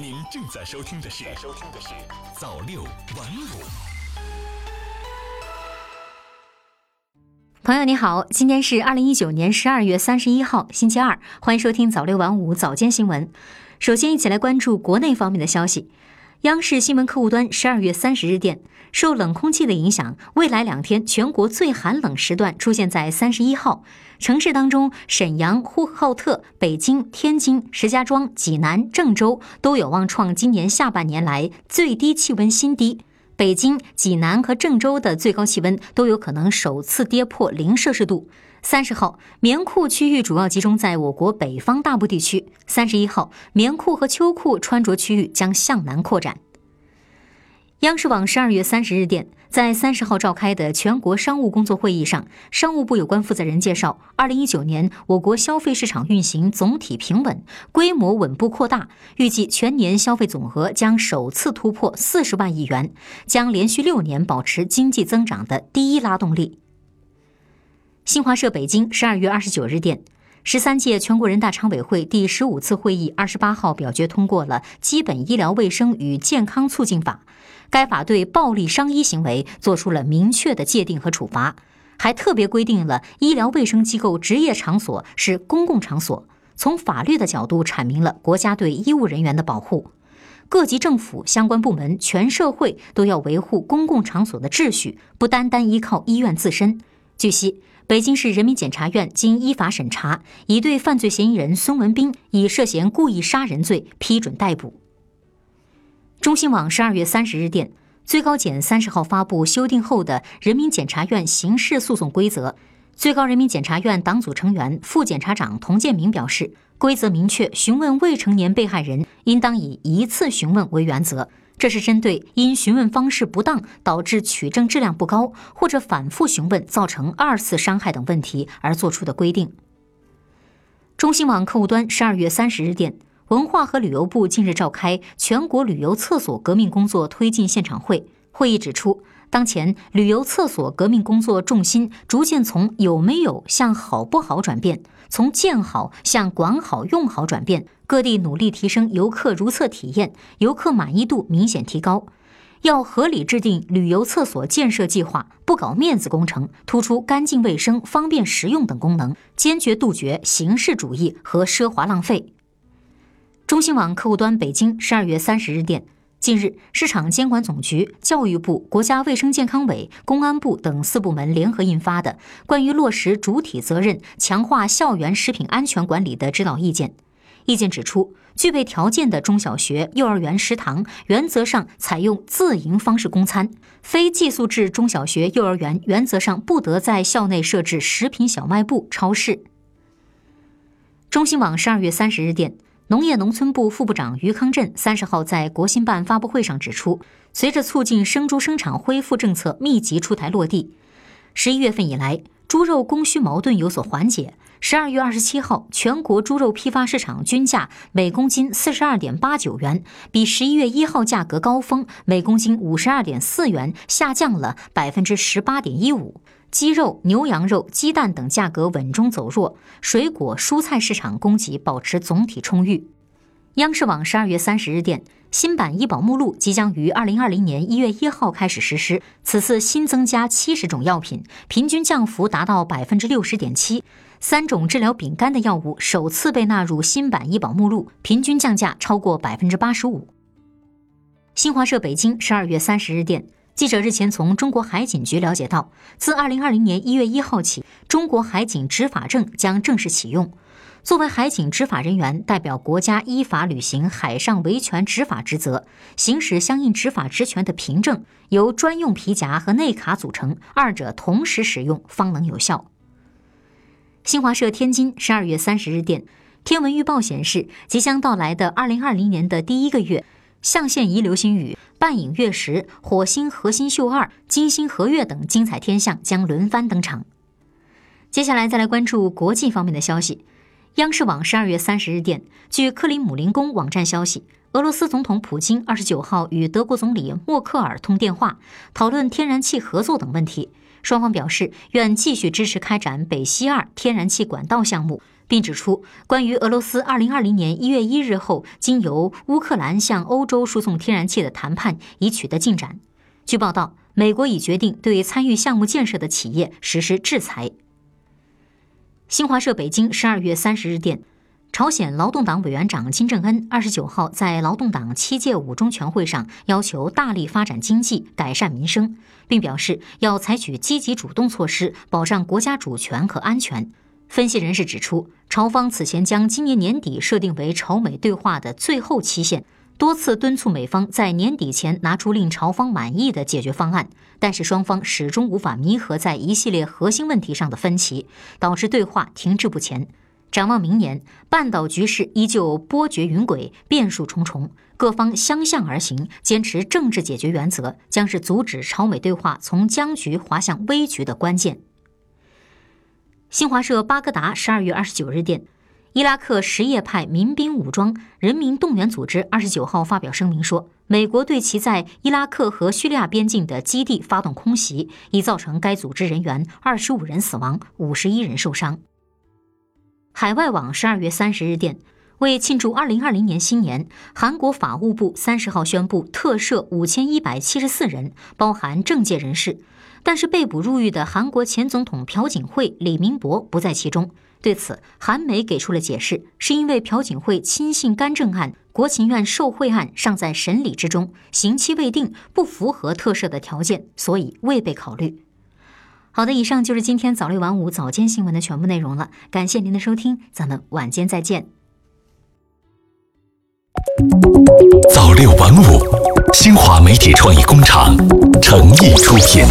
您正在收听的是《收听的是早六晚五》。朋友你好，今天是二零一九年十二月三十一号，星期二，欢迎收听早六晚五早间新闻。首先，一起来关注国内方面的消息。央视新闻客户端十二月三十日电，受冷空气的影响，未来两天全国最寒冷时段出现在三十一号。城市当中，沈阳、呼和浩特、北京、天津、石家庄、济南、郑州都有望创今年下半年来最低气温新低。北京、济南和郑州的最高气温都有可能首次跌破零摄氏度。三十号，棉裤区域主要集中在我国北方大部地区。三十一号，棉裤和秋裤穿着区域将向南扩展。央视网十二月三十日电，在三十号召开的全国商务工作会议上，商务部有关负责人介绍，二零一九年我国消费市场运行总体平稳，规模稳步扩大，预计全年消费总额将首次突破四十万亿元，将连续六年保持经济增长的第一拉动力。新华社北京十二月二十九日电，十三届全国人大常委会第十五次会议二十八号表决通过了《基本医疗卫生与健康促进法》，该法对暴力伤医行为作出了明确的界定和处罚，还特别规定了医疗卫生机构执业场所是公共场所，从法律的角度阐明了国家对医务人员的保护。各级政府相关部门、全社会都要维护公共场所的秩序，不单单依靠医院自身。据悉。北京市人民检察院经依法审查，已对犯罪嫌疑人孙文斌以涉嫌故意杀人罪批准逮捕。中新网十二月三十日电，最高检三十号发布修订后的《人民检察院刑事诉讼规则》，最高人民检察院党组成员、副检察长童建明表示，规则明确，询问未成年被害人应当以一次询问为原则。这是针对因询问方式不当导致取证质量不高，或者反复询问造成二次伤害等问题而作出的规定。中新网客户端十二月三十日电，文化和旅游部近日召开全国旅游厕所革命工作推进现场会，会议指出。当前旅游厕所革命工作重心逐渐从有没有向好不好转变，从建好向管好用好转变。各地努力提升游客如厕体验，游客满意度明显提高。要合理制定旅游厕所建设计划，不搞面子工程，突出干净卫生、方便实用等功能，坚决杜绝形式主义和奢华浪费。中新网客户端北京十二月三十日电。近日，市场监管总局、教育部、国家卫生健康委、公安部等四部门联合印发的《关于落实主体责任、强化校园食品安全管理的指导意见》。意见指出，具备条件的中小学、幼儿园食堂原则上采用自营方式供餐；非寄宿制中小学、幼儿园原则上不得在校内设置食品小卖部、超市。中新网十二月三十日电。农业农村部副部长于康震三十号在国新办发布会上指出，随着促进生猪生产恢复政策密集出台落地，十一月份以来，猪肉供需矛盾有所缓解。十二月二十七号，全国猪肉批发市场均价每公斤四十二点八九元，比十一月一号价格高峰每公斤五十二点四元下降了百分之十八点一五。鸡肉、牛羊肉、鸡蛋等价格稳中走弱，水果、蔬菜市场供给保持总体充裕。央视网十二月三十日电，新版医保目录即将于二零二零年一月一号开始实施。此次新增加七十种药品，平均降幅达到百分之六十点七。三种治疗丙肝的药物首次被纳入新版医保目录，平均降价超过百分之八十五。新华社北京十二月三十日电。记者日前从中国海警局了解到，自二零二零年一月一号起，中国海警执法证将正式启用。作为海警执法人员，代表国家依法履行海上维权执法职责，行使相应执法职权的凭证由专用皮夹和内卡组成，二者同时使用方能有效。新华社天津十二月三十日电，天文预报显示，即将到来的二零二零年的第一个月。象限仪流星雨、半影月食、火星核心秀二、金星合月等精彩天象将轮番登场。接下来再来关注国际方面的消息。央视网十二月三十日电，据克里姆林宫网站消息，俄罗斯总统普京二十九号与德国总理默克尔通电话，讨论天然气合作等问题。双方表示愿继续支持开展北溪二天然气管道项目。并指出，关于俄罗斯2020年1月1日后经由乌克兰向欧洲输送天然气的谈判已取得进展。据报道，美国已决定对参与项目建设的企业实施制裁。新华社北京十二月三十日电，朝鲜劳动党委员长金正恩二十九号在劳动党七届五中全会上要求大力发展经济、改善民生，并表示要采取积极主动措施，保障国家主权和安全。分析人士指出，朝方此前将今年年底设定为朝美对话的最后期限，多次敦促美方在年底前拿出令朝方满意的解决方案，但是双方始终无法弥合在一系列核心问题上的分歧，导致对话停滞不前。展望明年，半岛局势依旧波谲云诡，变数重重，各方相向而行，坚持政治解决原则，将是阻止朝美对话从僵局滑向危局的关键。新华社巴格达十二月二十九日电，伊拉克什叶派民兵武装人民动员组织二十九号发表声明说，美国对其在伊拉克和叙利亚边境的基地发动空袭，已造成该组织人员二十五人死亡，五十一人受伤。海外网十二月三十日电，为庆祝二零二零年新年，韩国法务部三十号宣布特赦五千一百七十四人，包含政界人士。但是被捕入狱的韩国前总统朴槿惠、李明博不在其中。对此，韩媒给出了解释，是因为朴槿惠亲信干政案、国情院受贿案尚在审理之中，刑期未定，不符合特赦的条件，所以未被考虑。好的，以上就是今天早六晚五早间新闻的全部内容了，感谢您的收听，咱们晚间再见。早六晚五，新华媒体创意工厂诚意出品。